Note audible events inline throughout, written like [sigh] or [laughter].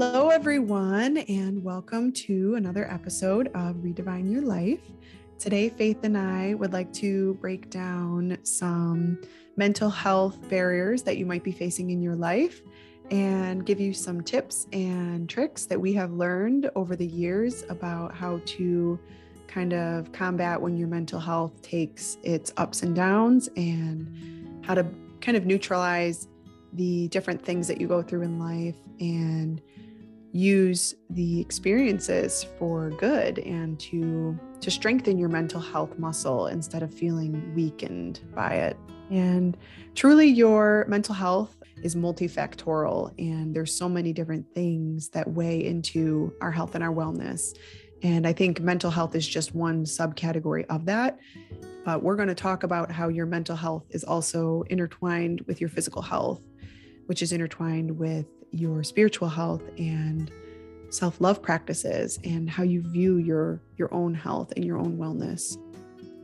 Hello, everyone, and welcome to another episode of Redivine Your Life. Today, Faith and I would like to break down some mental health barriers that you might be facing in your life and give you some tips and tricks that we have learned over the years about how to kind of combat when your mental health takes its ups and downs and how to kind of neutralize the different things that you go through in life and use the experiences for good and to to strengthen your mental health muscle instead of feeling weakened by it. And truly your mental health is multifactorial and there's so many different things that weigh into our health and our wellness. And i think mental health is just one subcategory of that but we're going to talk about how your mental health is also intertwined with your physical health which is intertwined with your spiritual health and self-love practices and how you view your your own health and your own wellness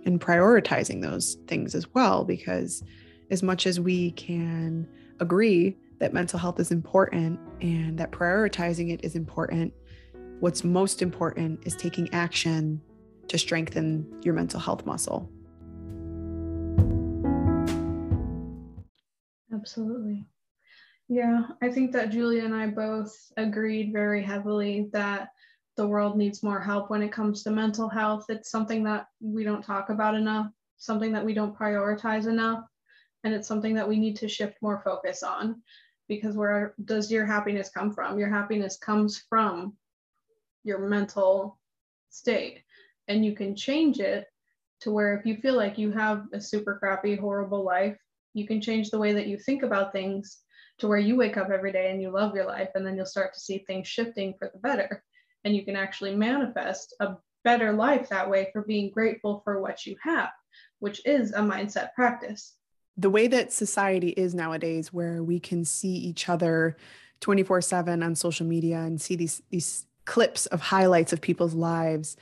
and prioritizing those things as well because as much as we can agree that mental health is important and that prioritizing it is important what's most important is taking action to strengthen your mental health muscle. Absolutely yeah, I think that Julia and I both agreed very heavily that the world needs more help when it comes to mental health. It's something that we don't talk about enough, something that we don't prioritize enough, and it's something that we need to shift more focus on because where does your happiness come from? Your happiness comes from your mental state, and you can change it to where if you feel like you have a super crappy, horrible life, you can change the way that you think about things to where you wake up every day and you love your life and then you'll start to see things shifting for the better. And you can actually manifest a better life that way for being grateful for what you have which is a mindset practice. The way that society is nowadays where we can see each other 24/7 on social media and see these these clips of highlights of people's lives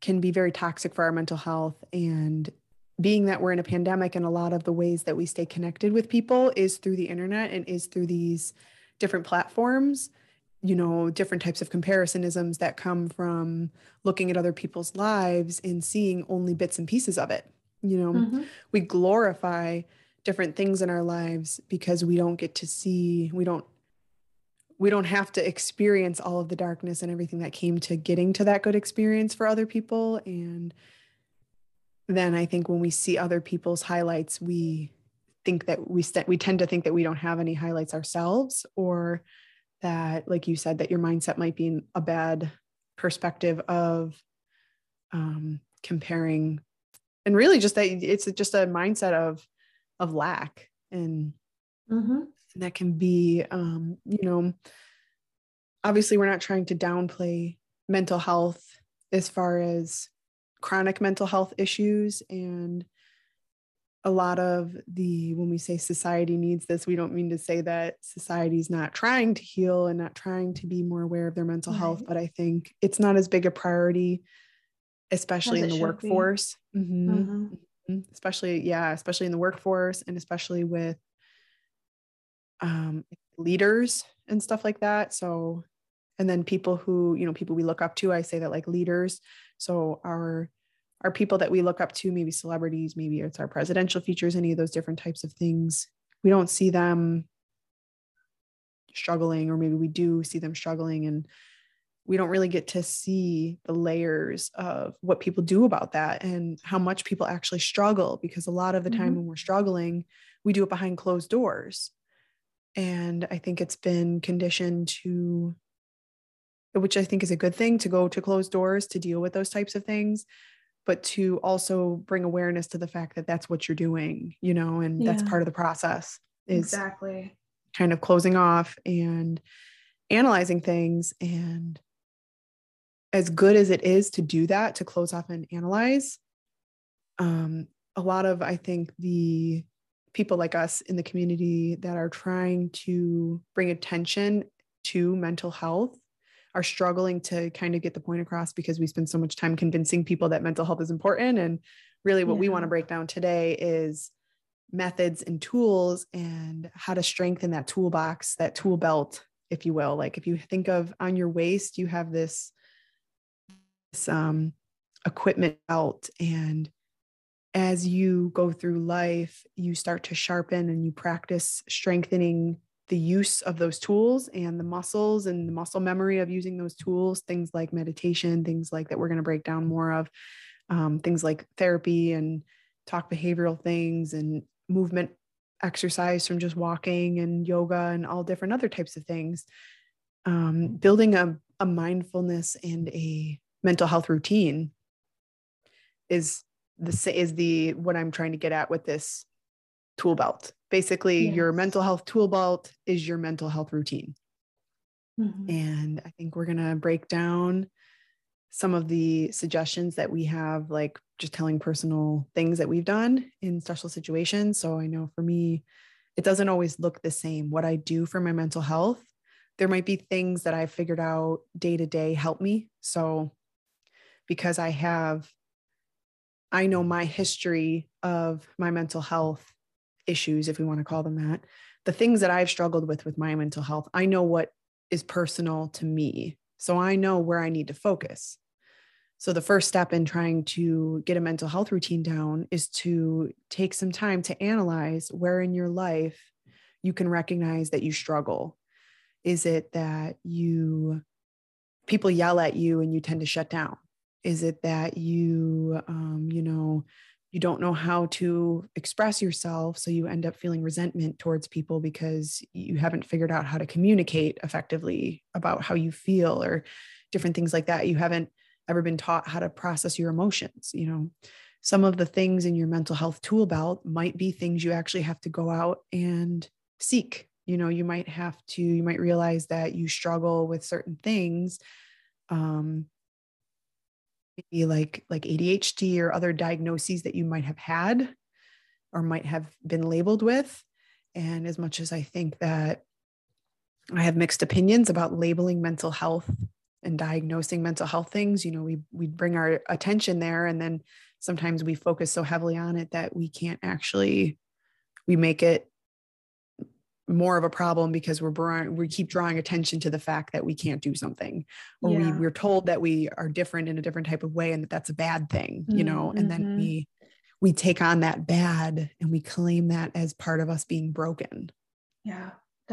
can be very toxic for our mental health and being that we're in a pandemic and a lot of the ways that we stay connected with people is through the internet and is through these different platforms you know different types of comparisonisms that come from looking at other people's lives and seeing only bits and pieces of it you know mm-hmm. we glorify different things in our lives because we don't get to see we don't we don't have to experience all of the darkness and everything that came to getting to that good experience for other people and then I think when we see other people's highlights, we think that we st- we tend to think that we don't have any highlights ourselves, or that, like you said, that your mindset might be in a bad perspective of um, comparing, and really just that it's just a mindset of of lack, and mm-hmm. that can be, um, you know, obviously we're not trying to downplay mental health as far as chronic mental health issues and a lot of the when we say society needs this we don't mean to say that society's not trying to heal and not trying to be more aware of their mental right. health but i think it's not as big a priority especially in the workforce mm-hmm. Mm-hmm. mm-hmm. especially yeah especially in the workforce and especially with um, leaders and stuff like that so and then people who you know people we look up to i say that like leaders so our our people that we look up to maybe celebrities maybe it's our presidential features any of those different types of things we don't see them struggling or maybe we do see them struggling and we don't really get to see the layers of what people do about that and how much people actually struggle because a lot of the time mm-hmm. when we're struggling we do it behind closed doors and i think it's been conditioned to which I think is a good thing to go to closed doors to deal with those types of things, but to also bring awareness to the fact that that's what you're doing, you know, and yeah. that's part of the process is exactly kind of closing off and analyzing things. And as good as it is to do that, to close off and analyze, um, a lot of, I think, the people like us in the community that are trying to bring attention to mental health are struggling to kind of get the point across because we spend so much time convincing people that mental health is important. And really, what yeah. we want to break down today is methods and tools and how to strengthen that toolbox, that tool belt if you will. Like if you think of on your waist, you have this, this um, equipment belt and as you go through life, you start to sharpen and you practice strengthening the use of those tools and the muscles and the muscle memory of using those tools, things like meditation, things like that we're going to break down more of, um, things like therapy and talk behavioral things and movement exercise from just walking and yoga and all different other types of things. Um, building a, a mindfulness and a mental health routine is the is the what I'm trying to get at with this tool belt. Basically, yes. your mental health tool belt is your mental health routine. Mm-hmm. And I think we're going to break down some of the suggestions that we have, like just telling personal things that we've done in special situations. So I know for me, it doesn't always look the same. What I do for my mental health, there might be things that I've figured out day to day help me. So because I have I know my history of my mental health issues, if we want to call them that, the things that I've struggled with with my mental health, I know what is personal to me. So I know where I need to focus. So the first step in trying to get a mental health routine down is to take some time to analyze where in your life you can recognize that you struggle. Is it that you people yell at you and you tend to shut down? Is it that you, um, you know, you don't know how to express yourself. So you end up feeling resentment towards people because you haven't figured out how to communicate effectively about how you feel or different things like that. You haven't ever been taught how to process your emotions. You know, some of the things in your mental health tool belt might be things you actually have to go out and seek. You know, you might have to, you might realize that you struggle with certain things um, maybe like like ADHD or other diagnoses that you might have had or might have been labeled with. And as much as I think that I have mixed opinions about labeling mental health and diagnosing mental health things, you know, we we bring our attention there and then sometimes we focus so heavily on it that we can't actually we make it more of a problem because we're we keep drawing attention to the fact that we can't do something or yeah. we we're told that we are different in a different type of way and that that's a bad thing you know mm-hmm. and then mm-hmm. we we take on that bad and we claim that as part of us being broken yeah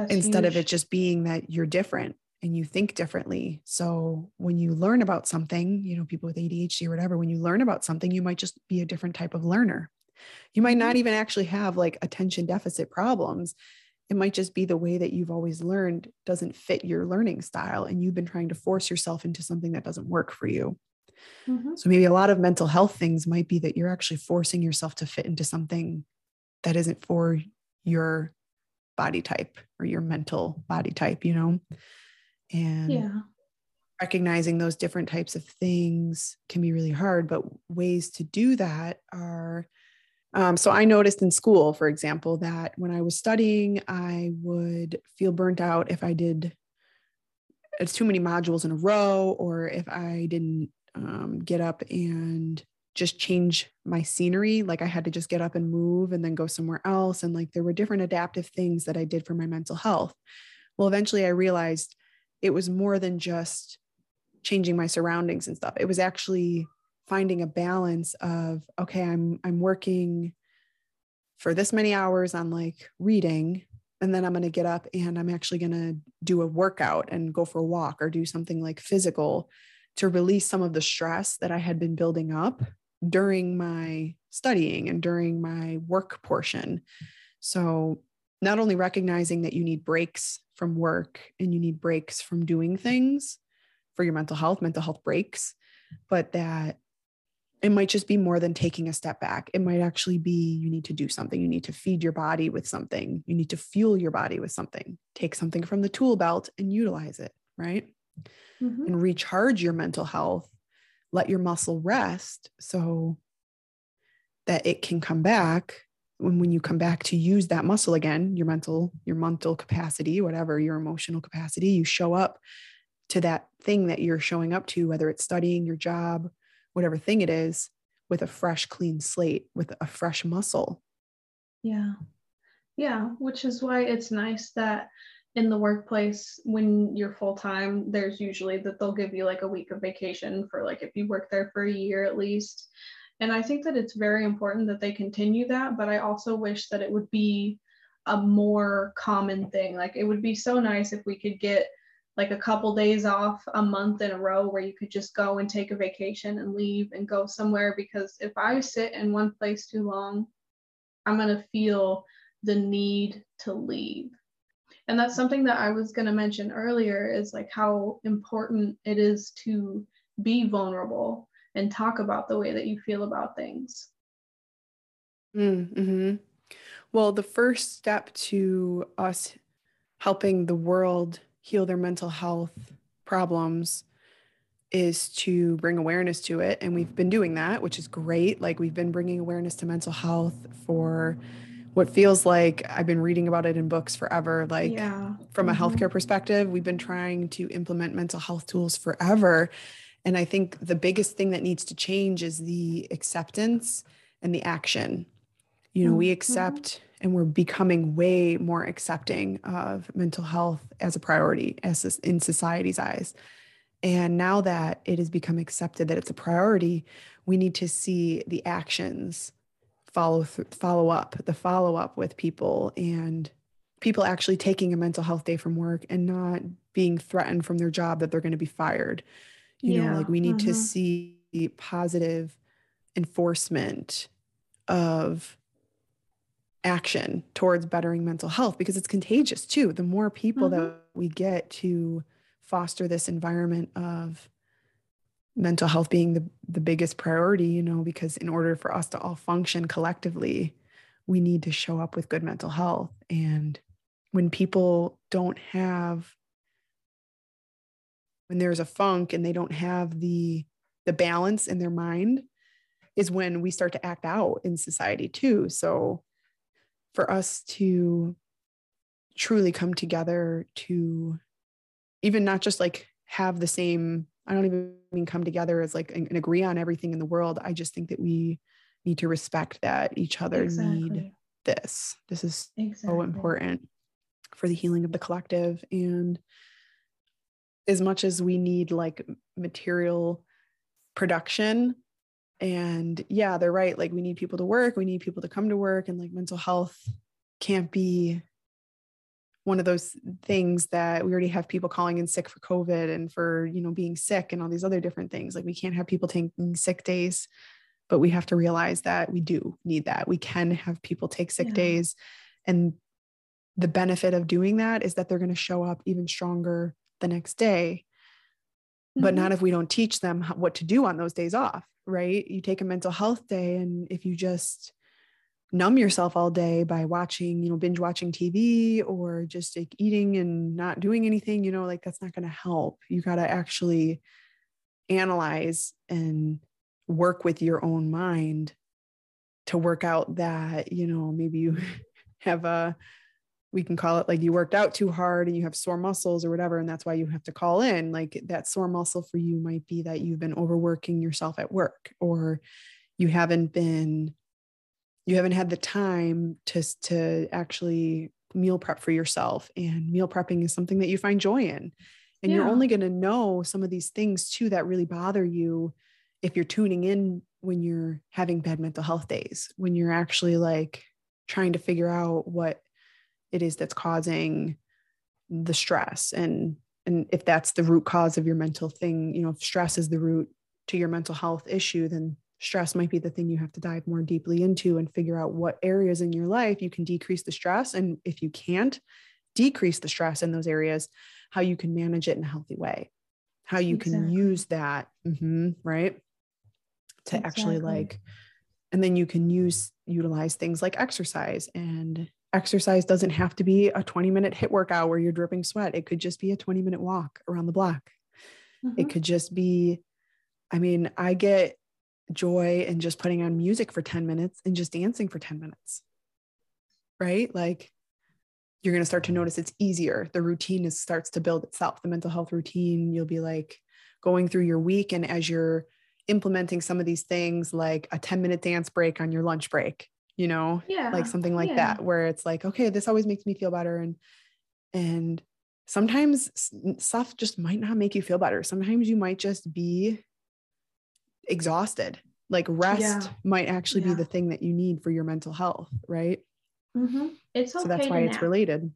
instead huge. of it just being that you're different and you think differently so when you learn about something you know people with ADHD or whatever when you learn about something you might just be a different type of learner you might not mm-hmm. even actually have like attention deficit problems it might just be the way that you've always learned doesn't fit your learning style and you've been trying to force yourself into something that doesn't work for you. Mm-hmm. So maybe a lot of mental health things might be that you're actually forcing yourself to fit into something that isn't for your body type or your mental body type, you know? And yeah. recognizing those different types of things can be really hard, but ways to do that are um, so I noticed in school, for example, that when I was studying, I would feel burnt out if I did it's too many modules in a row, or if I didn't um, get up and just change my scenery. Like I had to just get up and move and then go somewhere else. And like there were different adaptive things that I did for my mental health. Well, eventually I realized it was more than just changing my surroundings and stuff. It was actually finding a balance of okay i'm i'm working for this many hours on like reading and then i'm going to get up and i'm actually going to do a workout and go for a walk or do something like physical to release some of the stress that i had been building up during my studying and during my work portion. So not only recognizing that you need breaks from work and you need breaks from doing things for your mental health mental health breaks but that it might just be more than taking a step back. It might actually be you need to do something. You need to feed your body with something. You need to fuel your body with something. Take something from the tool belt and utilize it, right? Mm-hmm. And recharge your mental health. Let your muscle rest so that it can come back. When, when you come back to use that muscle again, your mental, your mental capacity, whatever, your emotional capacity, you show up to that thing that you're showing up to, whether it's studying your job, whatever thing it is with a fresh clean slate with a fresh muscle. Yeah. Yeah which is why it's nice that in the workplace when you're full time there's usually that they'll give you like a week of vacation for like if you work there for a year at least. And i think that it's very important that they continue that but i also wish that it would be a more common thing. Like it would be so nice if we could get like a couple days off a month in a row where you could just go and take a vacation and leave and go somewhere because if i sit in one place too long i'm going to feel the need to leave and that's something that i was going to mention earlier is like how important it is to be vulnerable and talk about the way that you feel about things mm-hmm. well the first step to us helping the world heal their mental health problems is to bring awareness to it and we've been doing that which is great like we've been bringing awareness to mental health for what feels like I've been reading about it in books forever. Like yeah. from a mm-hmm. healthcare perspective, we've been trying to implement mental health tools forever. And I think the biggest thing that needs to change is the acceptance and the action. You know, mm-hmm. we accept and we're becoming way more accepting of mental health as a priority as in society's eyes. And now that it has become accepted that it's a priority, we need to see the actions follow follow up the follow up with people and people actually taking a mental health day from work and not being threatened from their job that they're going to be fired you yeah. know like we need uh-huh. to see positive enforcement of action towards bettering mental health because it's contagious too the more people uh-huh. that we get to foster this environment of mental health being the, the biggest priority, you know, because in order for us to all function collectively, we need to show up with good mental health. And when people don't have, when there's a funk and they don't have the the balance in their mind, is when we start to act out in society too. So for us to truly come together to even not just like have the same I don't even mean come together as like and, agree on everything in the world. I just think that we need to respect that each other exactly. need this. This is exactly. so important for the healing of the collective. And as much as we need like material production, and yeah, they're right. Like we need people to work, we need people to come to work, and like mental health can't be one of those things that we already have people calling in sick for COVID and for, you know, being sick and all these other different things. Like we can't have people taking sick days, but we have to realize that we do need that. We can have people take sick yeah. days. And the benefit of doing that is that they're going to show up even stronger the next day. Mm-hmm. But not if we don't teach them what to do on those days off, right? You take a mental health day, and if you just numb yourself all day by watching, you know, binge watching TV or just like eating and not doing anything, you know, like that's not going to help. You got to actually analyze and work with your own mind to work out that, you know, maybe you [laughs] have a, we can call it like you worked out too hard and you have sore muscles or whatever. And that's why you have to call in. Like that sore muscle for you might be that you've been overworking yourself at work or you haven't been you haven't had the time to to actually meal prep for yourself and meal prepping is something that you find joy in and yeah. you're only going to know some of these things too that really bother you if you're tuning in when you're having bad mental health days when you're actually like trying to figure out what it is that's causing the stress and and if that's the root cause of your mental thing you know if stress is the root to your mental health issue then stress might be the thing you have to dive more deeply into and figure out what areas in your life you can decrease the stress. And if you can't decrease the stress in those areas, how you can manage it in a healthy way, how you exactly. can use that, mm-hmm, right? To exactly. actually like, and then you can use, utilize things like exercise and exercise doesn't have to be a 20 minute HIIT workout where you're dripping sweat. It could just be a 20 minute walk around the block. Mm-hmm. It could just be, I mean, I get joy in just putting on music for 10 minutes and just dancing for 10 minutes. Right? Like you're going to start to notice it's easier. The routine is, starts to build itself, the mental health routine. You'll be like going through your week. And as you're implementing some of these things, like a 10 minute dance break on your lunch break, you know, yeah. like something like yeah. that, where it's like, okay, this always makes me feel better. And And sometimes stuff just might not make you feel better. Sometimes you might just be exhausted. Like rest yeah. might actually be the thing that you need for your mental health, right? Mm-hmm. It's okay so that's why it's nap. related.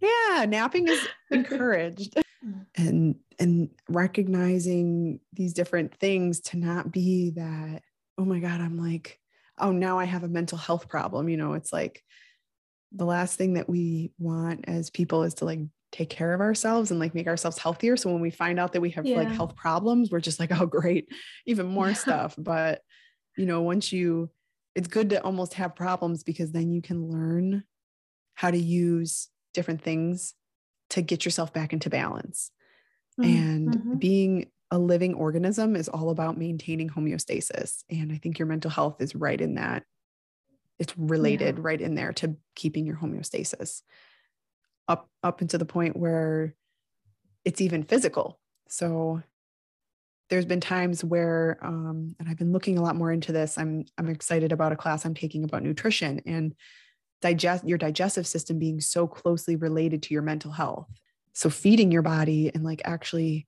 Yeah, napping is [laughs] encouraged. Mm. and and recognizing these different things to not be that oh my god i'm like oh now i have a mental health problem you know it's like the last thing that we want as people is to like take care of ourselves and like make ourselves healthier so when we find out that we have yeah. like health problems we're just like oh great even more stuff but you know once you it's good to almost have problems because then you can learn how to use different things to get yourself back into balance mm-hmm. and being a living organism is all about maintaining homeostasis and i think your mental health is right in that. It's related yeah. right in there to keeping your homeostasis up up into the point where it's even physical. So there's been times where um, and i've been looking a lot more into this i'm i'm excited about a class i'm taking about nutrition and digest your digestive system being so closely related to your mental health. So feeding your body and like actually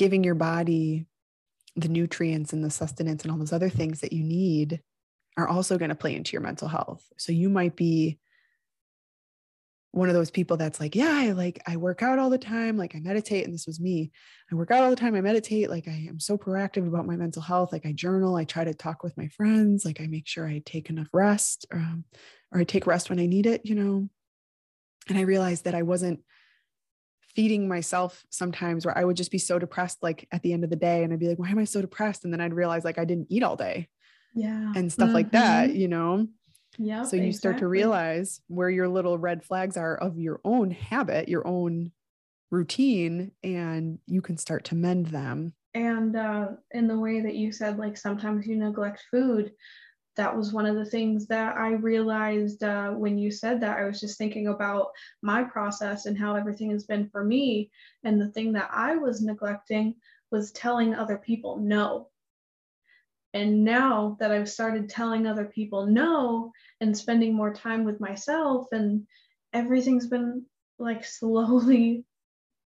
giving your body the nutrients and the sustenance and all those other things that you need are also going to play into your mental health. So you might be one of those people that's like, yeah, I like I work out all the time, like I meditate and this was me. I work out all the time, I meditate, like I am so proactive about my mental health, like I journal, I try to talk with my friends, like I make sure I take enough rest um, or I take rest when I need it, you know. And I realized that I wasn't feeding myself sometimes where I would just be so depressed like at the end of the day and I'd be like, why am I so depressed? And then I'd realize like I didn't eat all day yeah and stuff mm-hmm. like that you know yeah so you exactly. start to realize where your little red flags are of your own habit your own routine and you can start to mend them and uh, in the way that you said like sometimes you neglect food that was one of the things that i realized uh, when you said that i was just thinking about my process and how everything has been for me. And the thing that i was neglecting was telling other people no. And now that I've started telling other people no and spending more time with myself, and everything's been like [laughs] slowly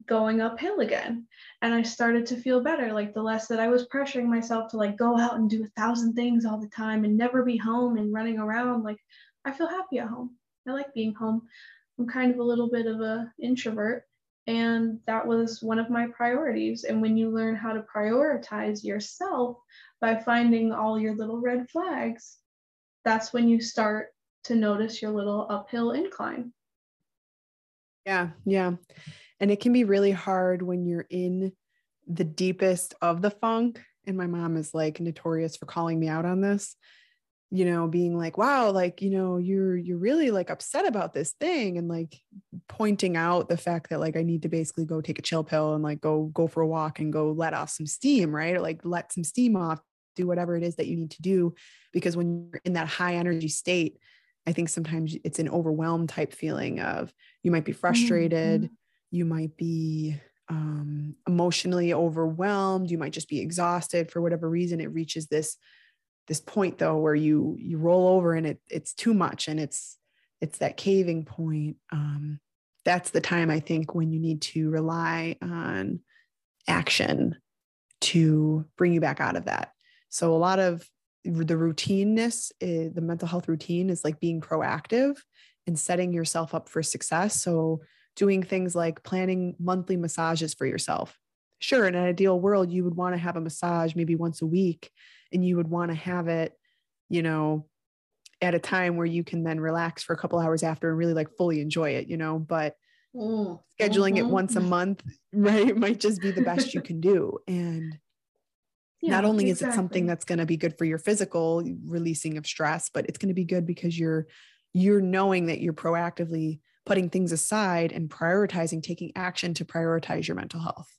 going uphill again. And I started to feel better. Like the less that I was pressuring myself to like go out and do a thousand things all the time and never be home and running around, like I feel happy at home. I like being home. I'm kind of a little bit of a introvert and that was one of my priorities. And when you learn how to prioritize yourself by finding all your little red flags, that's when you start to notice your little uphill incline. Yeah, yeah. And it can be really hard when you're in the deepest of the funk. And my mom is like notorious for calling me out on this you know being like wow like you know you're you're really like upset about this thing and like pointing out the fact that like i need to basically go take a chill pill and like go go for a walk and go let off some steam right or like let some steam off do whatever it is that you need to do because when you're in that high energy state i think sometimes it's an overwhelmed type feeling of you might be frustrated mm-hmm. You might be um, emotionally overwhelmed you might just be exhausted for whatever reason it reaches this this point though where you you roll over and it it's too much and it's it's that caving point um, that's the time i think when you need to rely on action to bring you back out of that. So a lot of the routineness eh, the mental health routine is like being proactive and setting yourself up for success. So doing things like planning monthly massages for yourself sure in an ideal world you would want to have a massage maybe once a week and you would want to have it, you know, at a time where you can then relax for a couple hours after and really like fully enjoy it, you know, but mm. scheduling mm-hmm. it once a [laughs] month, right, might just be the best you can do. And yeah, not only exactly. is it something that's going to be good for your physical releasing of stress, but it's going to be good because you're you're knowing that you're proactively putting things aside and prioritizing taking action to prioritize your mental health.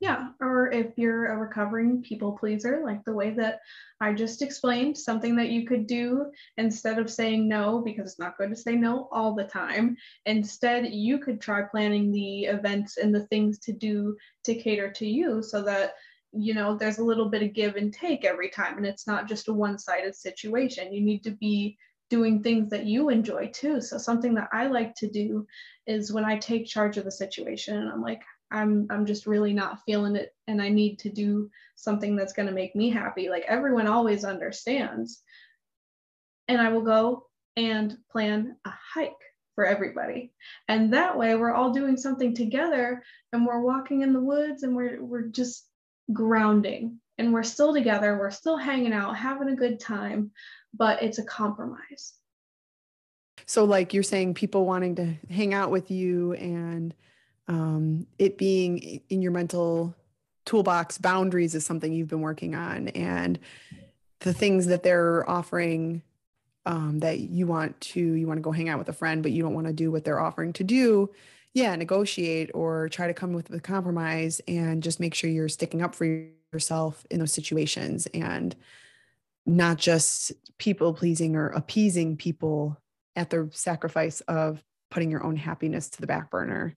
Yeah, or if you're a recovering people pleaser, like the way that I just explained, something that you could do instead of saying no, because it's not good to say no all the time. Instead, you could try planning the events and the things to do to cater to you so that you know there's a little bit of give and take every time and it's not just a one-sided situation you need to be doing things that you enjoy too. So something that I like to do is when I take charge of the situation and I'm like, I'm I'm just really not feeling it and I need to do something that's going to make me happy. Like everyone always understands. And I will go and plan a hike for everybody. And that way we're all doing something together and we're walking in the woods and we're we're just grounding and we're still together, we're still hanging out, having a good time, but it's a compromise. So like you're saying people wanting to hang out with you and um, it being in your mental toolbox boundaries is something you've been working on and the things that they're offering um, that you want to you want to go hang out with a friend but you don't want to do what they're offering to do yeah negotiate or try to come with a compromise and just make sure you're sticking up for yourself in those situations and not just people pleasing or appeasing people at the sacrifice of putting your own happiness to the back burner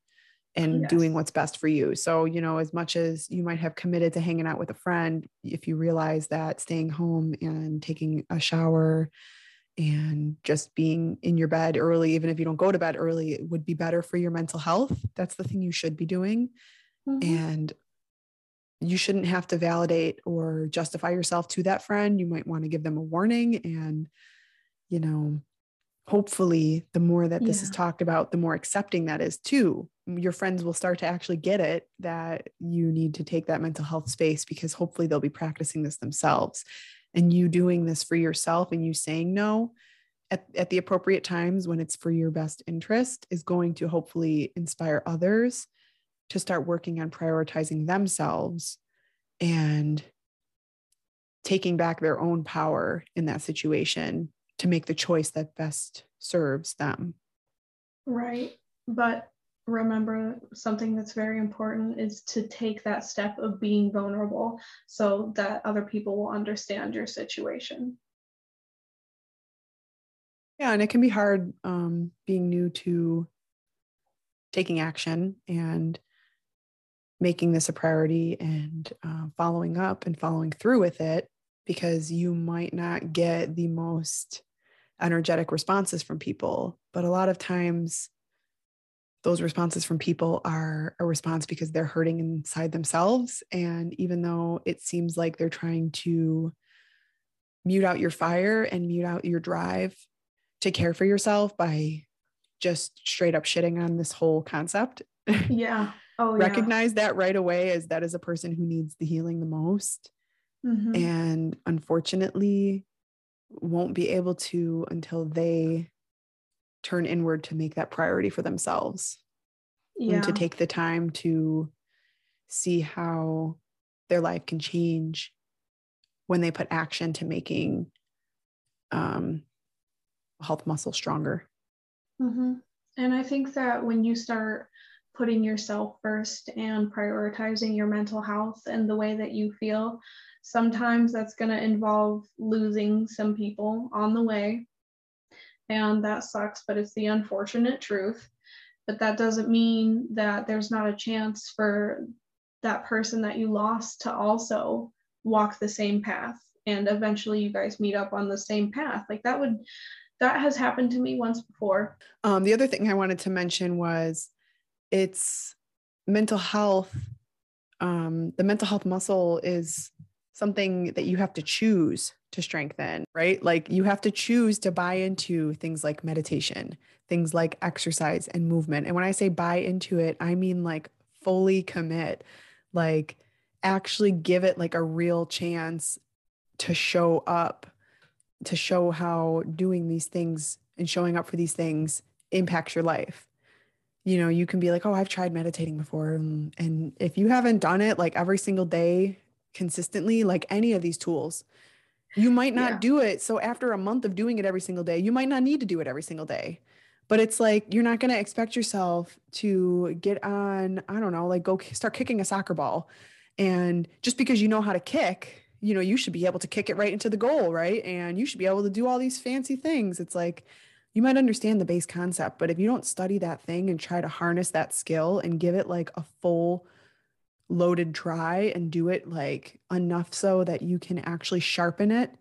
and yes. doing what's best for you. So, you know, as much as you might have committed to hanging out with a friend, if you realize that staying home and taking a shower and just being in your bed early, even if you don't go to bed early, it would be better for your mental health. That's the thing you should be doing. Mm-hmm. And you shouldn't have to validate or justify yourself to that friend. You might want to give them a warning and, you know, hopefully the more that this yeah. is talked about the more accepting that is too your friends will start to actually get it that you need to take that mental health space because hopefully they'll be practicing this themselves and you doing this for yourself and you saying no at, at the appropriate times when it's for your best interest is going to hopefully inspire others to start working on prioritizing themselves and taking back their own power in that situation to make the choice that best serves them. Right. But remember something that's very important is to take that step of being vulnerable so that other people will understand your situation. Yeah, and it can be hard um, being new to taking action and making this a priority and uh, following up and following through with it because you might not get the most energetic responses from people. But a lot of times, those responses from people are a response because they're hurting inside themselves. And even though it seems like they're trying to mute out your fire and mute out your drive to care for yourself by just straight up shitting on this whole concept. [laughs] Yeah. Oh, Recognize yeah. that right away as that is a person who needs the healing the most. Mm-hmm. And unfortunately, won't be able to until they turn inward to make that priority for themselves yeah. and to take the time to see how their life can change when they put action to making um, health muscle stronger. Mm-hmm. And I think that when you start putting yourself first and prioritizing your mental health and the way that you feel, Sometimes that's going to involve losing some people on the way. And that sucks, but it's the unfortunate truth. But that doesn't mean that there's not a chance for that person that you lost to also walk the same path and eventually you guys meet up on the same path. Like that would that has happened to me once before. Um, the other thing I wanted to mention was it's mental health. Um, the mental health muscle is something that you have to choose to strengthen, right? Like you have to choose to buy into things like meditation, things like exercise and movement. And when I say buy into it, I mean like fully commit, like actually give it like a real chance to show up, to show how doing these things and showing up for these things impacts your life. You know, you can be like, oh, I've tried meditating before. And, if you haven't done it like every single day consistently, like any of these tools, you might not yeah. do it. So after a month of doing it every single day, you might not need to do it every single day. But it's like you're not going to expect yourself to get on, I don't know, like go start kicking a soccer ball. And just because you know how to kick, you know, you should be able to kick it right into the goal, right? And you should be able to do all these fancy things. It's like you might understand the base concept, but if you don't study that thing and try to harness that skill and give it like a full loaded try and do it like enough so that you can actually sharpen it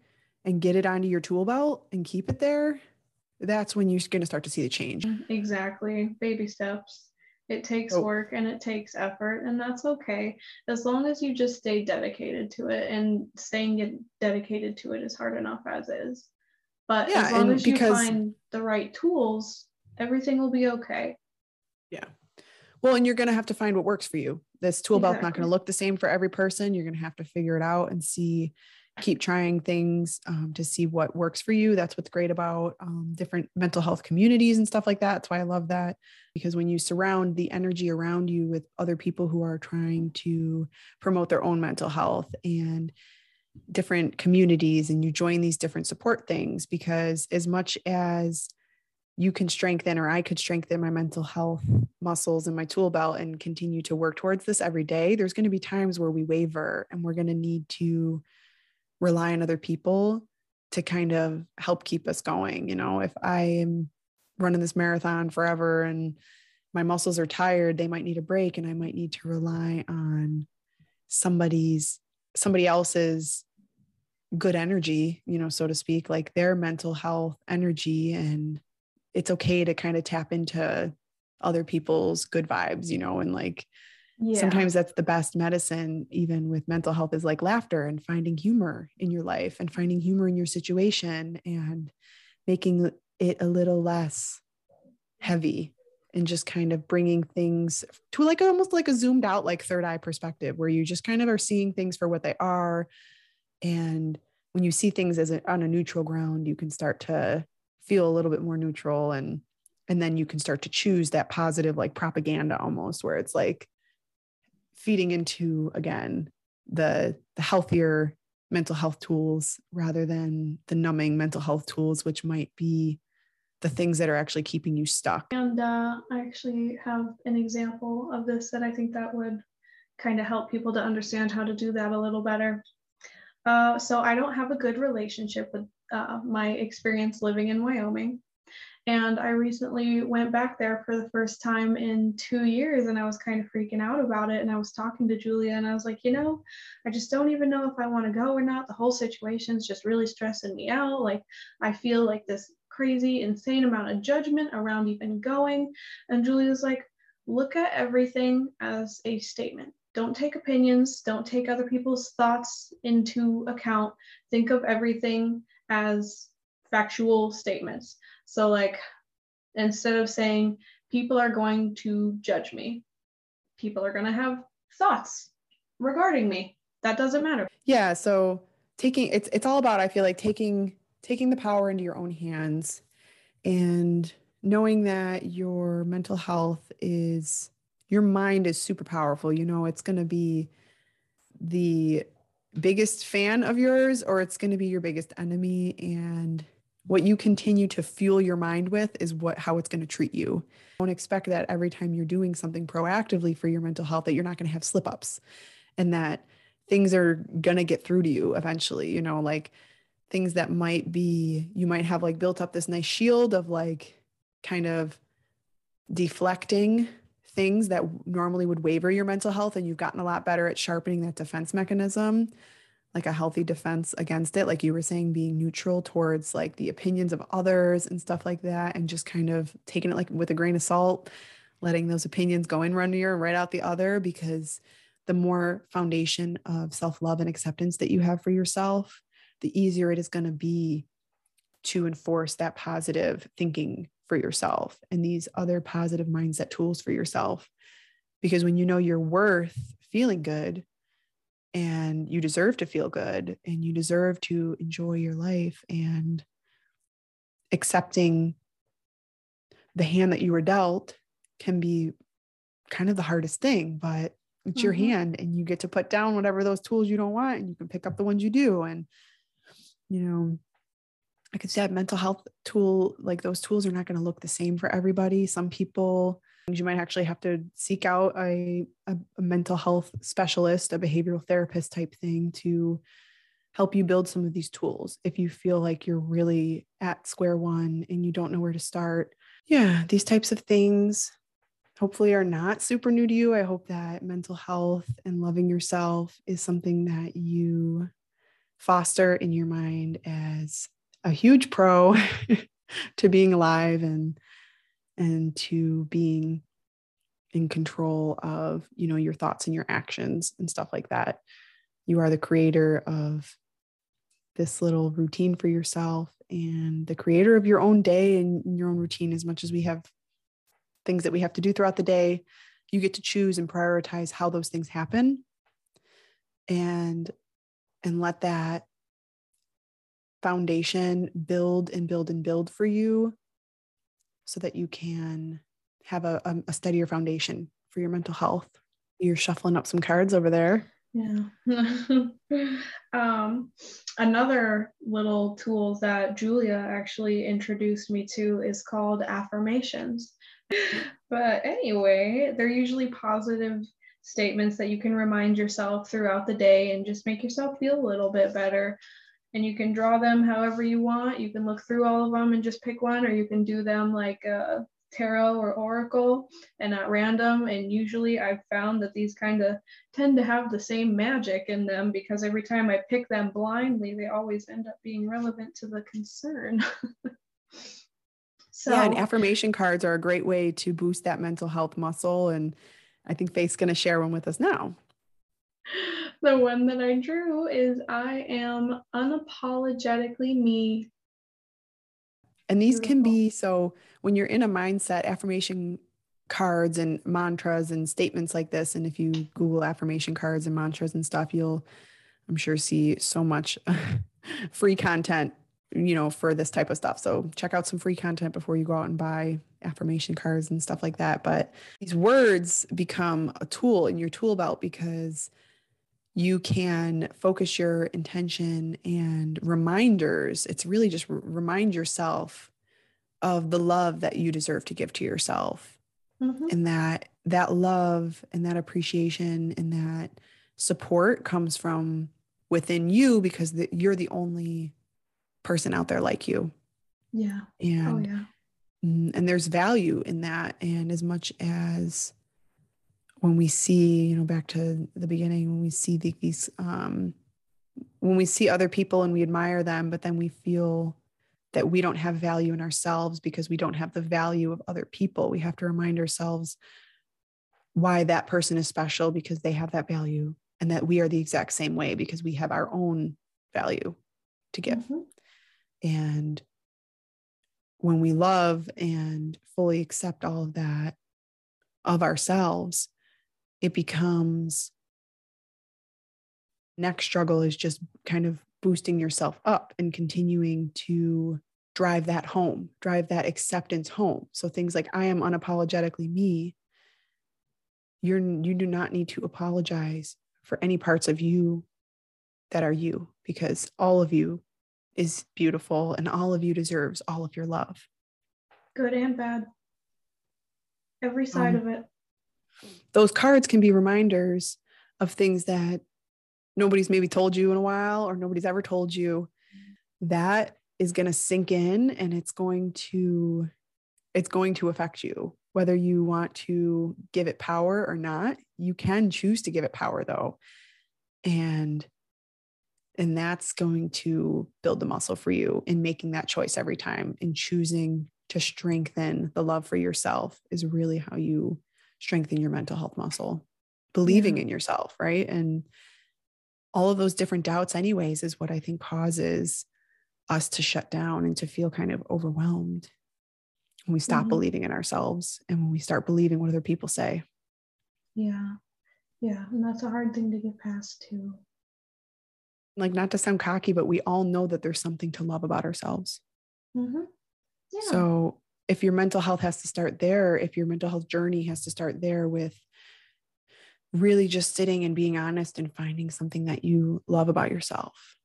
and get it onto your tool belt and keep it there, that's when you're going to start to see the change. Mm-hmm. Exactly. Baby steps. It takes oh. work and it takes effort, and that's okay as long as you just stay dedicated to it. And staying dedicated to it is hard enough as is. But yeah, as long as you find the right tools, everything will be okay. Yeah. Well, and you're going to have to find what works for you. This tool belt's exactly. not going to look the same for every person. You're going to have to figure it out and see keep trying things um, to see what works for you. That's what's great about um, different mental health communities and stuff like that. That's why I love that because when you surround the energy around you with other people who are trying to promote their own mental health and different communities and you join these different support things because as much as you can strengthen or I could strengthen my mental health muscles and my tool belt and continue to work towards this every day, there's going to be times where we waver and we're going to need to rely on other people to kind of help keep us going. You know, if I am running this marathon forever and my muscles are tired, they might need a break and I might need to rely on somebody's somebody else's good energy, you know, so to speak, like their mental health energy and it's okay to kind of tap into other people's good vibes, you know, and like yeah. sometimes that's the best medicine even with mental health is like laughter and finding humor in your life and finding humor in your situation and making it a little less heavy and just kind of bringing things to like almost like a zoomed out like third eye perspective where you just kind of are seeing things for what they are and when you see things as a, on a neutral ground you can start to feel a little bit more neutral and and then you can start to choose that positive like propaganda almost where it's like feeding into again the the healthier mental health tools rather than the numbing mental health tools which might be the things that are actually keeping you stuck. And uh, i actually have an example of this that i think that would kind of help people to understand how to do that a little better. Uh, so i don't have a good relationship with uh, my experience living in wyoming and I recently went back there for the first time in two years and I was kind of freaking out about it. And I was talking to Julia and I was like, you know, I just don't even know if I want to go or not. The whole situation's just really stressing me out. Like, I feel like this crazy, insane amount of judgment around even going. And Julia's like, look at everything as a statement. Don't take opinions, don't take other people's thoughts into account. Think of everything as factual statements. So, like, instead of saying people are going to judge me, people are going to have thoughts regarding me. That doesn't matter. Yeah. So, taking it's it's all about I feel like taking taking the power into your own hands and knowing that your mental health is your mind is super powerful. You know, it's going to be the biggest fan of yours or it's going to be your biggest enemy and what you continue to fuel your mind with is what how it's going to treat you. Don't expect that every time you're doing something proactively for your mental health that you're not going to have slip ups and that things are going to get through to you eventually you know like things that might be you might have like built up this nice shield of like kind of deflecting things that normally would waver your mental health and you've gotten a lot better at sharpening that defense mechanism like a healthy defense against it like you were saying being neutral towards like the opinions of others and stuff like that and just kind of taking it like with a grain of salt letting those opinions go in one ear and right out the other because the more foundation of self-love and acceptance that you have for yourself the easier it is going to be to enforce that positive thinking for yourself and these other positive mindset tools for yourself because when you know you're worth feeling good and you deserve to feel good and you deserve to enjoy your life and accepting the hand that you were dealt can be kind of the hardest thing but it's mm-hmm. your hand and you get to put down whatever those tools you don't want and you can pick up the ones you do and you know i could say that mental health tool like those tools are not going to look the same for everybody some people you might actually have to seek out a, a, a mental health specialist, a behavioral therapist type thing to help you build some of these tools if you feel like you're really at square one and you don't know where to start. Yeah, these types of things hopefully are not super new to you. I hope that mental health and loving yourself is something that you foster in your mind as a huge pro [laughs] to being alive and and to being in control of you know your thoughts and your actions and stuff like that. You are the creator of this little routine for yourself and the creator of your own day and your own routine as much as we have things that we have to do throughout the day. You get to choose and prioritize how those things happen and and let that foundation build and build and build for you so that you can have a, a, steadier foundation for your mental health. You're shuffling up some cards over there. Yeah. [laughs] Um, another little tool that julia actually introduced me to is called affirmations. [laughs] But anyway they're usually positive statements that you can remind yourself throughout the day and just make yourself feel a little bit better. And you can draw them however you want. You can look through all of them and just pick one, or you can do them like a tarot or oracle and at random. And usually I've found that these kind of tend to have the same magic in them because every time I pick them blindly, they always end up being relevant to the concern. [laughs] so, yeah, and affirmation cards are a great way to boost that mental health muscle and I think Faith's going to share one with us now. The one that I drew is I am unapologetically me. And these Beautiful. can be so when you're in a mindset, affirmation cards and mantras and statements like this. And if you Google affirmation cards and mantras and stuff, you'll, I'm sure, see so much [laughs] free content you know, for this type of stuff. So check out some free content before you go out and buy affirmation cards and stuff like that. But these words become a tool in your tool belt because you can focus your intention and reminders. It's really just remind yourself of the love that you deserve to give to yourself. Mm-hmm. And that that love and that appreciation and that support comes from within you because the, you're the only person out there like you. Yeah. And oh, yeah. And there's value in that. And as much as when we see, you know, back to the beginning, when we see the, these, um, when we see other people and we admire them, but then we feel that we don't have value in ourselves because we don't have the value of other people, we have to remind ourselves why that person is special because they have that value and that we are the exact same way because we have our own value to give. Mm-hmm. And when we love and fully accept all of that of ourselves, it becomes next struggle is just kind of boosting yourself up and continuing to drive that home, drive that acceptance home. So things like I am unapologetically me. You're you do not need to apologize for any parts of you that are you because all of you is beautiful and all of you deserves all of your love. Good and bad. Every side um, of it. Those cards can be reminders of things that nobody's maybe told you in a while or nobody's ever told you. That is going to sink in and it's going to it's going to affect you whether you want to give it power or not. You can choose to give it power though. And and that's going to build the muscle for you in making that choice every time and choosing to strengthen the love for yourself is really how you strengthen your mental health muscle believing yeah. in yourself right and all of those different doubts anyways is what i think causes us to shut down and to feel kind of overwhelmed when we stop mm-hmm. believing in ourselves and when we start believing what other people say yeah yeah and that's a hard thing to get past too like not to sound cocky, but we all know that there's something to love about ourselves. Mm-hmm. Yeah. So if your mental health has to start there, if your mental health journey has to start there with really just sitting and being honest and finding something that you love about yourself.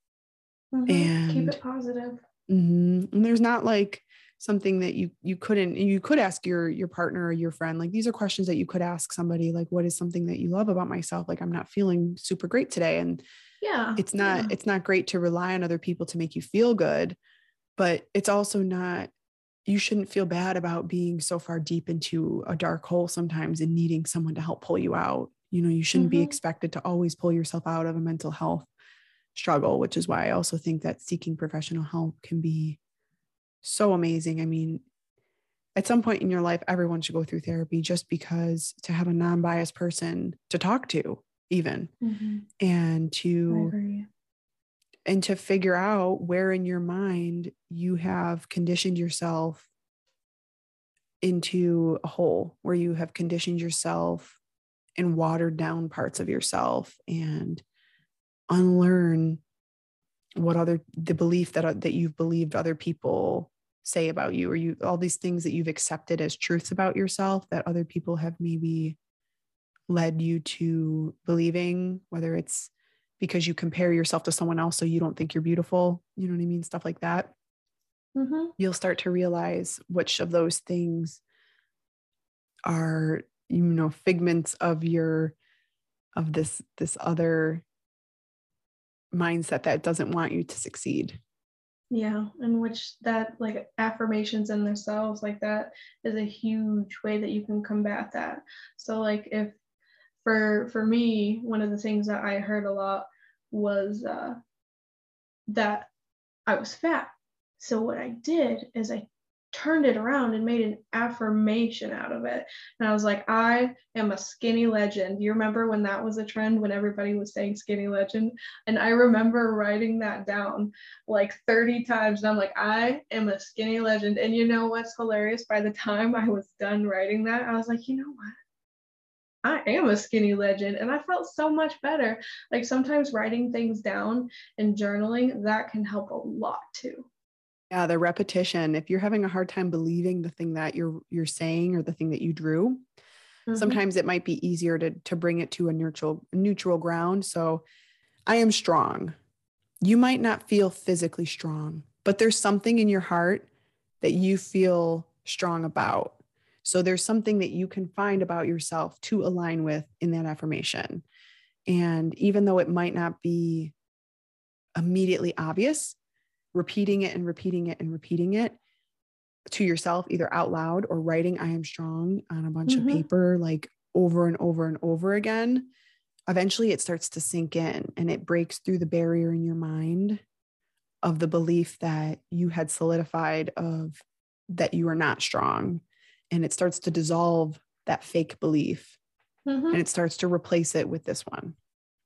Mm-hmm. And keep it positive. Mm-hmm. And there's not like something that you you couldn't you could ask your your partner or your friend like these are questions that you could ask somebody like what is something that you love about myself like i'm not feeling super great today and yeah it's not yeah. it's not great to rely on other people to make you feel good but it's also not you shouldn't feel bad about being so far deep into a dark hole sometimes and needing someone to help pull you out you know you shouldn't mm-hmm. be expected to always pull yourself out of a mental health struggle which is why i also think that seeking professional help can be so amazing. I mean, at some point in your life, everyone should go through therapy just because to have a non biased person to talk to, even, mm-hmm. and to. And to figure out where in your mind you have conditioned yourself into a hole, where you have conditioned yourself and watered down parts of yourself and unlearn what other the belief that uh, that you've believed other people say about you or you all these things that you've accepted as truths about yourself that other people have maybe led you to believing whether it's because you compare yourself to someone else so you don't think you're beautiful you know what i mean stuff like that. Mm-hmm. you'll start to realize which of those things are you know figments of your of this this other mindset that doesn't want you to succeed. Yeah and which that like affirmations in themselves like that is a huge way that you can combat that. So like if for for me one of the things that i heard a lot was uh that i was fat so what i did is i turned it around and made an affirmation out of it. And I was like, I am a skinny legend. You remember when that was a trend when everybody was saying skinny legend? And I remember writing that down like 30 times. And I'm like, I am a skinny legend. And you know what's hilarious? By the time I was done writing that, I was like, you know what? I am a skinny legend and I felt so much better. Like sometimes writing things down and journaling, that can help a lot too. Yeah, the repetition. If you're having a hard time believing the thing that you're you're saying or the thing that you drew, mm-hmm. sometimes it might be easier to to bring it to a neutral neutral ground. So I am strong. You might not feel physically strong, but there's something in your heart that you feel strong about. So there's something that you can find about yourself to align with in that affirmation. And even though it might not be immediately obvious, repeating it and repeating it and repeating it to yourself, either out loud or writing I am strong on a bunch mm-hmm. of paper, like over and over and over again, eventually it starts to sink in and it breaks through the barrier in your mind of the belief that you had solidified of that you are not strong. And it starts to dissolve that fake belief mm-hmm. and it starts to replace it with this one.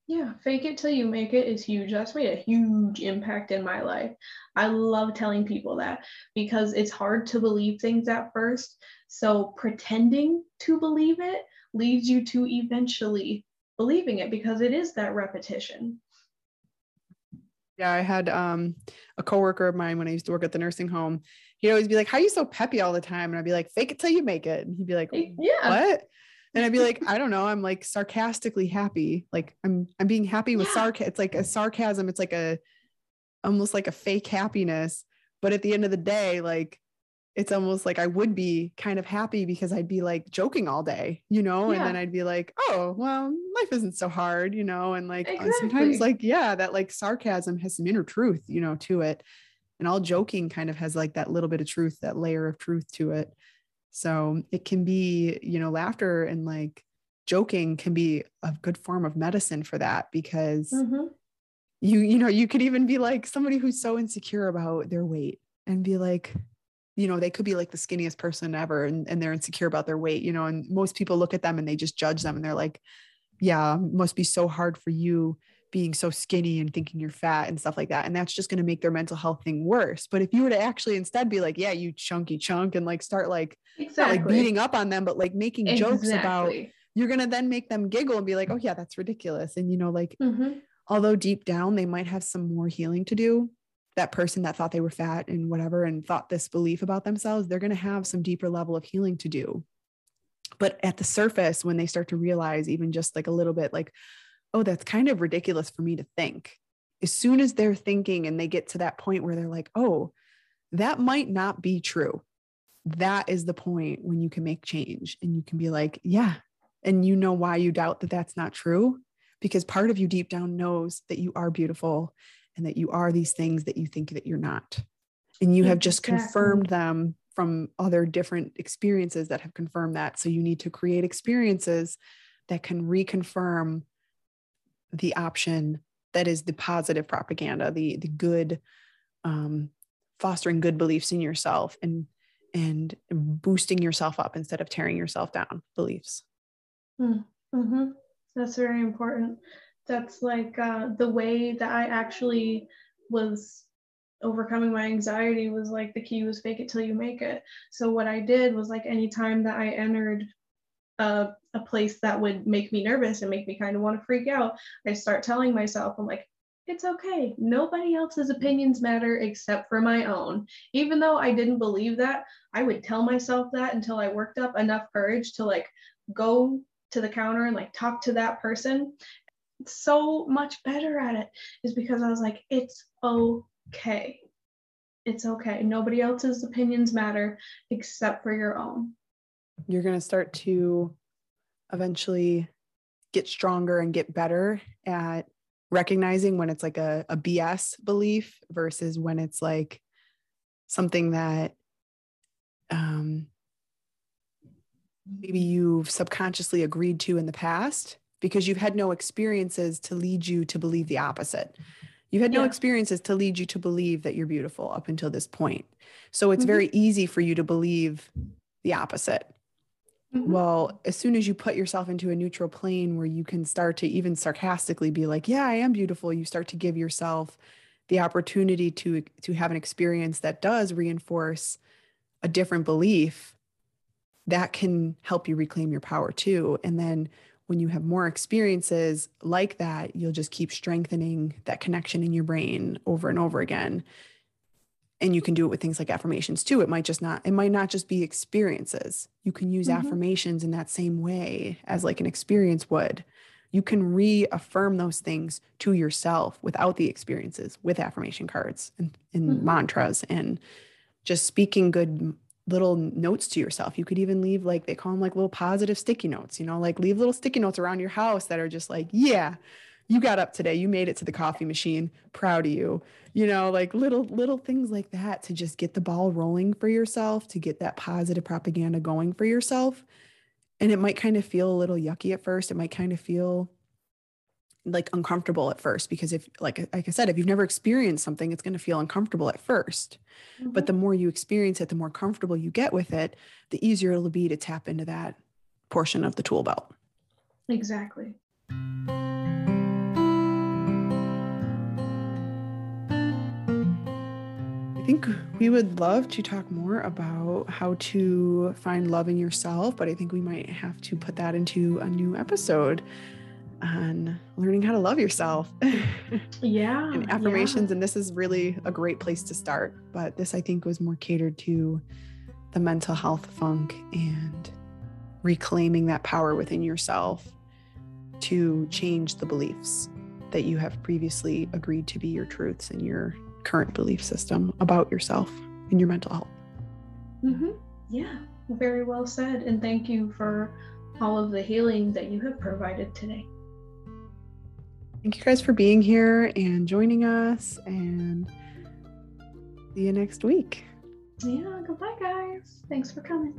Yeah, fake it till you make it is huge. That's made a huge impact in my life. I love telling people that because it's hard to believe things at first. So pretending to believe it leads you to eventually believing it because it is that repetition. Yeah, I had um, a coworker of mine when I used to work at the nursing home. He'd always be like, "How are you so peppy all the time?" And I'd be like, "Fake it till you make it." And he'd be like, "Yeah, what?" and I'd be like, [laughs] I don't know, I'm like sarcastically happy. Like I'm I'm being happy with yeah. sarcasm. It's like a sarcasm. It's like a almost like a fake happiness. But at the end of the day, like it's almost like I would be kind of happy because I'd be like joking all day, you know, yeah. and then I'd be like, oh, well, life isn't so hard, you know, and like exactly. sometimes like, yeah, that like sarcasm has some inner truth, you know, to it. And all joking kind of has like that little bit of truth, that layer of truth to it. So it can be, you know, laughter and like joking can be a good form of medicine for that because mm-hmm. you, you know, you could even be like somebody who's so insecure about their weight and be like, you know, they could be like the skinniest person ever and, and they're insecure about their weight, you know, and most people look at them and they just judge them and they're like, yeah, must be so hard for you being so skinny and thinking you're fat and stuff like that. And that's just going to make their mental health thing worse. But if you were to actually instead be like, yeah, you chunky chunk and like start like, exactly. like beating up on them, but like making exactly. jokes about, you're going to then make them giggle and be like, oh yeah, that's ridiculous. And, you know, like, mm-hmm. although deep down they might have some more healing to do, that person that thought they were fat and whatever and thought this belief about themselves, they're going to have some deeper level of healing to do. But at the surface, when they start to realize even just like a little bit, like, oh, that's kind of ridiculous for me to think. As soon as they're thinking and they get to that point where they're like, oh, that might not be true. That is the point when you can make change and you can be like, yeah. And you know why you doubt that that's not true? Because part of you deep down knows that you are beautiful and that you are these things that you think that you're not. And you have just confirmed them from other different experiences that have confirmed that. So you need to create experiences that can reconfirm the option that is the positive propaganda, the the good um, fostering good beliefs in yourself and and boosting yourself up instead of tearing yourself down beliefs hmm. mm-hmm. that's very important that's like uh, the way that i actually was overcoming my anxiety was like the key was fake it till you make it so what i did was like anytime that i entered a, a place that would make me nervous and make me kind of want to freak out i start telling myself i'm like it's okay. Nobody else's opinions matter except for my own. Even though I didn't believe that, I would tell myself that until I worked up enough courage to like go to the counter and like talk to that person. So much better at it is because I was like, it's okay. It's okay. Nobody else's opinions matter except for your own. You're going to start to eventually get stronger and get better at recognizing when it's like a, a BS belief versus when it's like something that um, maybe you've subconsciously agreed to in the past because you've had no experiences to lead you to believe the opposite. You've had no experiences to lead you to believe that you're beautiful up until this point. So it's mm-hmm. very easy for you to believe the opposite. Mm-hmm. Well, as soon as you put yourself into a neutral plane where you can start to even sarcastically be like, "Yeah, I am beautiful," you start to give yourself the opportunity to to have an experience that does reinforce a different belief that can help you reclaim your power too. And then when you have more experiences like that, you'll just keep strengthening that connection in your brain over and over again and you can do it with things like affirmations too. It might just not it might not just be experiences. You can use mm-hmm. affirmations in that same way as like an experience would. You can reaffirm those things to yourself without the experiences with affirmation cards and, and mm-hmm. mantras and just speaking good little notes to yourself. You could even leave like they call them like little positive sticky notes you know like leave little sticky notes around your house that are just like yeah you got up today you made it to the coffee machine proud of you. You know like little little things like that to just get the ball rolling for yourself to get that positive propaganda going for yourself. And it might kind of feel a little yucky at first. It might kind of feel like uncomfortable at first because if like like I said if you've never experienced something it's going to feel uncomfortable at 1st mm-hmm. but the more you experience it the more comfortable you get with it the easier it'll be to tap into that portion of the tool belt. Exactly I think we would love to talk more about how to find love in yourself, but I think we might have to put that into a new episode on learning how to love yourself. [laughs] Yeah. and affirmations. Yeah. And this is really a great place to start. But this, I think, was more catered to the mental health funk and reclaiming that power within yourself to change the beliefs that you have previously agreed to be your truths and your current belief system about yourself and your mental health. Mm-hmm. Yeah, very well said. And thank you for all of the healing that you have provided today. Thank you guys for being here and joining us. And see you next week. Yeah, goodbye, guys. Thanks for coming.